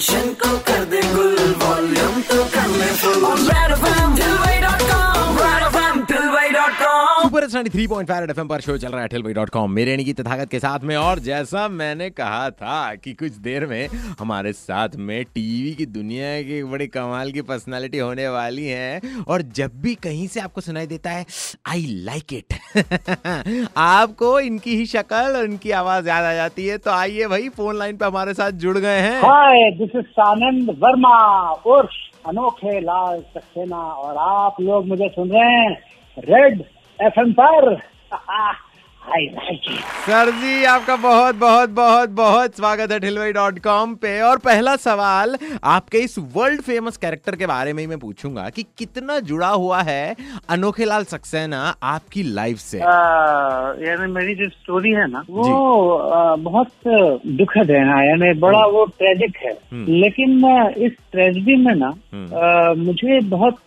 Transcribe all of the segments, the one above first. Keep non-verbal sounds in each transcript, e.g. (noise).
Tension को कर दे पर शो चल रहा है मेरे की तथागत के साथ में और जैसा मैंने कहा था कि कुछ देर में हमारे साथ में टीवी की दुनिया की बड़ी कमाल की पर्सनालिटी होने वाली है और जब भी कहीं से आपको सुनाई देता है आई लाइक इट आपको इनकी ही शक्ल और इनकी आवाज़ याद आ जाती है तो आइए भाई फ़ोन लाइन पे हमारे साथ जुड़ गए हैं। दिस इज़ सानंद वर्मा उर्फ़ अनोखे लाल सक्सेना और आप लोग मुझे सुन रहे हैं रेड एफएम पर I like it sir ji आपका बहुत बहुत बहुत बहुत स्वागत है ठिलवई डॉट कॉम पे। और पहला सवाल आपके इस वर्ल्ड फ़ेमस कैरेक्टर के बारे में ही मैं पूछूँगा कि कितना जुड़ा हुआ है अनोखे लाल सक्सेना आपकी लाइफ से? यानी मेरी जो स्टोरी है ना वो आ, बहुत दुखद है ना यानी बड़ा वो ट्रेजिक है। हम्म। लेकिन इस ट्रेजिडी में ना हम्म। आ, मुझे बहुत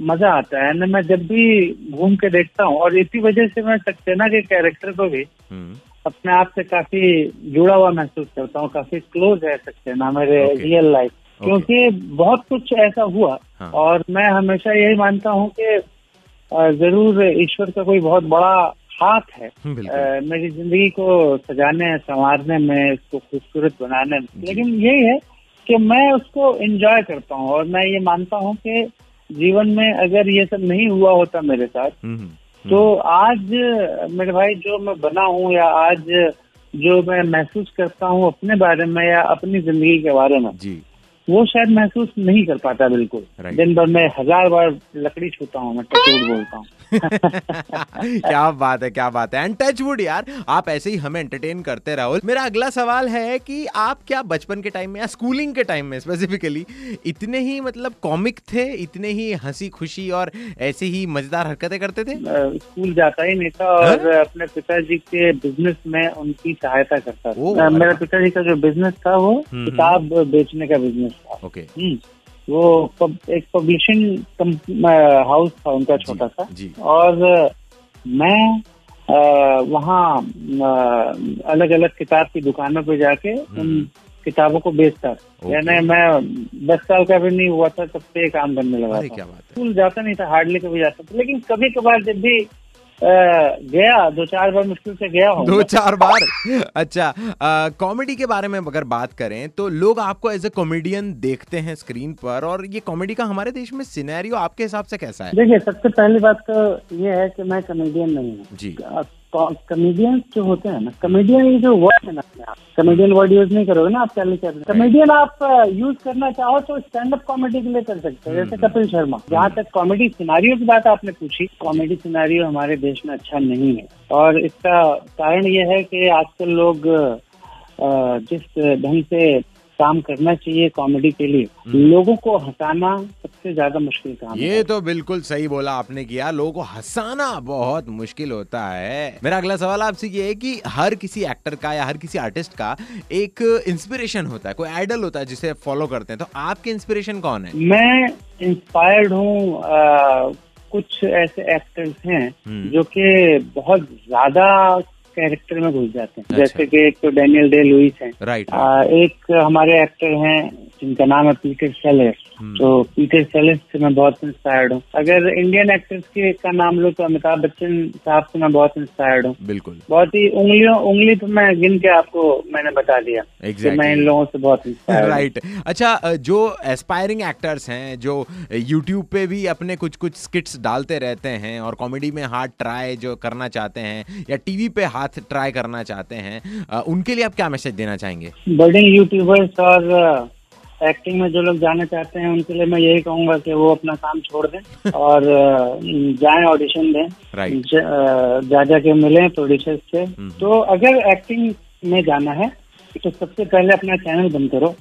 मज़ा आता है। मैं जब भी घूम के देखता हूँ और इसी वजह से मैं सक्सेना के कैरेक्टर को भी हम्म, अपने आप से काफ़ी जुड़ा हुआ महसूस करता हूँ काफ़ी क्लोज रह है ना मेरे रियल लाइफ क्योंकि बहुत कुछ ऐसा हुआ हाँ। और मैं हमेशा यही मानता हूँ कि ज़रूर ईश्वर का कोई बहुत बड़ा हाथ है मेरी ज़िंदगी को सजाने संवारने में इसको खूबसूरत बनाने में। लेकिन यही है कि मैं उसको एंजॉय करता हूँ और मैं ये मानता हूँ कि जीवन में अगर ये सब नहीं हुआ होता मेरे साथ हम्म, तो आज मेरे भाई जो मैं बना हूँ या आज जो मैं महसूस करता हूँ अपने बारे में या अपनी ज़िंदगी के बारे में जी। वो शायद महसूस नहीं कर पाता बिल्कुल। Right. दिन भर में हज़ार बार लकड़ी छूता हूँ मैं टचवुड बोलता हूँ। (laughs) क्या बात है क्या बात है। एंड टच वुड यार आप ऐसे ही हमें एंटरटेन करते रहो मेरा अगला सवाल है कि आप क्या बचपन के टाइम में या स्कूलिंग के टाइम में स्पेसिफिकली इतने ही मतलब कॉमिक थे इतने ही हँसी खुशी और ऐसे ही मज़ेदार हरकतें करते थे? स्कूल जाता ही नहीं था और अपने पिताजी के बिज़नेस में उनकी सहायता करता था। मेरे पिताजी का जो बिज़नेस था वो हम्म, किताब बेचने का बिज़नेस था ओके हम्म, वो पब, एक पब्लिशिंग हाउस था उनका छोटा सा। और मैं वहाँ अलग अलग किताब की दुकानों पे जाके उन किताबों को बेचता था। यानी मैं दस साल का भी नहीं हुआ था तब से काम करने लगा था। स्कूल जाता नहीं था हार्डली कभी जाता था लेकिन कभी कभार जब भी गया दो चार बार मुश्किल से गया हूँ। दो चार बार? अच्छा कॉमेडी के बारे में अगर बात करें तो लोग आपको एज ए कॉमेडियन देखते हैं स्क्रीन पर और ये कॉमेडी का हमारे देश में सिनेरियो आपके हिसाब से कैसा है? देखिए सबसे पहली बात तो ये है कि मैं कॉमेडियन नहीं हूँ। जी। कमेडियंस जो होते हैं ना कमेडियन ये जो वर्ड है ना अपने आप कमेडियन वर्ड यूज़ नहीं करोगे ना आप क्या लिखे कमेडियन आप यूज़ करना चाहो तो स्टैंड अप कॉमेडी के लिए कर सकते हो जैसे कपिल शर्मा जहाँ तक कॉमेडी सिनारियो की बात आपने पूछी कॉमेडी सिनारियो हमारे देश में अच्छा नहीं है। और इसका कारण ये है कि आजकल लोग जिस ढंग से काम करना चाहिए कॉमेडी के लिए लोगों को हंसाना सबसे ज़्यादा मुश्किल काम है। ये तो बिल्कुल सही बोला आपने किया। लोगों को हंसाना बहुत मुश्किल होता है। मेरा अगला सवाल आपसे ये है कि हर किसी एक्टर का या हर किसी आर्टिस्ट का एक इंस्पिरेशन होता है कोई आइडल होता है जिसे फॉलो करते हैं। तो आपके इंस्पिरेशन कौन है? मैं इंस्पायर्ड हूँ कुछ ऐसे एक्टर्स हैं हम्म। जो कि बहुत ज़्यादा कैरेक्टर में घुस जाते हैं। अच्छा। जैसे कि एक तो डेनियल डे लुइस है। राइट अ, एक हमारे एक्टर हैं जिनका नाम है पीटर सेलेस हम्म। तो पीटर सेलेस से मैं बहुत इंस्पायर्ड हूँ। अगर इंडियन एक्टर्स के का नाम लो तो अमिताभ बच्चन साहब से मैं बहुत इंस्पायर्ड हूँ। बिल्कुल। बहुत ही उंगलियों उंगली पे मैं गिन के आपको मैंने बता दिया कि मैं इन लोगों से बहुत इंस्पायर्ड हूँ। राइट अच्छा जो एस्पायरिंग एक्टर्स हैं जो यूट्यूब पे भी अपने कुछ कुछ स्किट्स डालते रहते हैं और कॉमेडी में हार्ड ट्राई जो करना चाहते हैं या टीवी पे हाथ ट्राई करना चाहते हैं। उनके लिए आप क्या मैसेज देना चाहेंगे? बर्डिंग यूट्यूबर्स और एक्टिंग में जो लोग जाना चाहते हैं उनके लिए मैं यही कहूँगा कि वो अपना काम छोड़ दें (laughs) और जाएँ ऑडिशन दें। Right. ज- जा के मिलें प्रोड्यूसर से। हम्म। तो अगर एक्टिंग में जाना है तो सबसे पहले अपना चैनल बंद करो।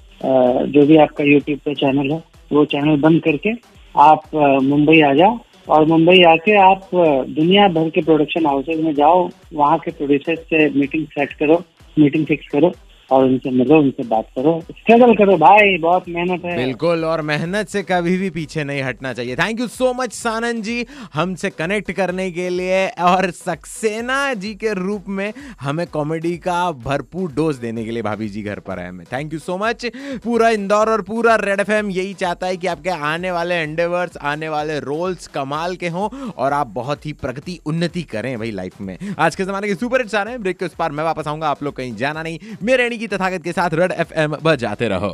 जो भी आपका यूट्यूब पे चैनल है वो चैनल बंद करके आप मुंबई आ जाओ। और मुंबई आके आप दुनिया भर के प्रोडक्शन हाउसेज में जाओ, वहाँ के प्रोड्यूसर से मीटिंग सेट करो मीटिंग फिक्स करो। और उनसे मिलो उनसे बात करो। स्ट्रगल करो, भाई, बहुत मेहनत है। बिल्कुल, और मेहनत से कभी भी पीछे नहीं हटना चाहिए। Thank you so much Sanand ji, हमसे कनेक्ट करने के लिए। और सक्सेना जी के रूप में हमें कॉमेडी का भरपूर डोज देने के लिए भाभी जी घर पर आए हमें थैंक यू सो मच पूरा इंदौर और पूरा रेड एफ़ यही चाहता है कि आपके आने वाले एंडेवर्स आने वाले रोल्स कमाल के हों और आप बहुत ही प्रगति, उन्नति करें भाई लाइफ में। आज के जमाने के सुपर हिट्स आ रहे हैं ब्रेक के उस पार मैं वापस आऊँगा, आप लोग कहीं जाना नहीं। मेरे की तथागत के साथ रेड एफ़ बजाते रहो।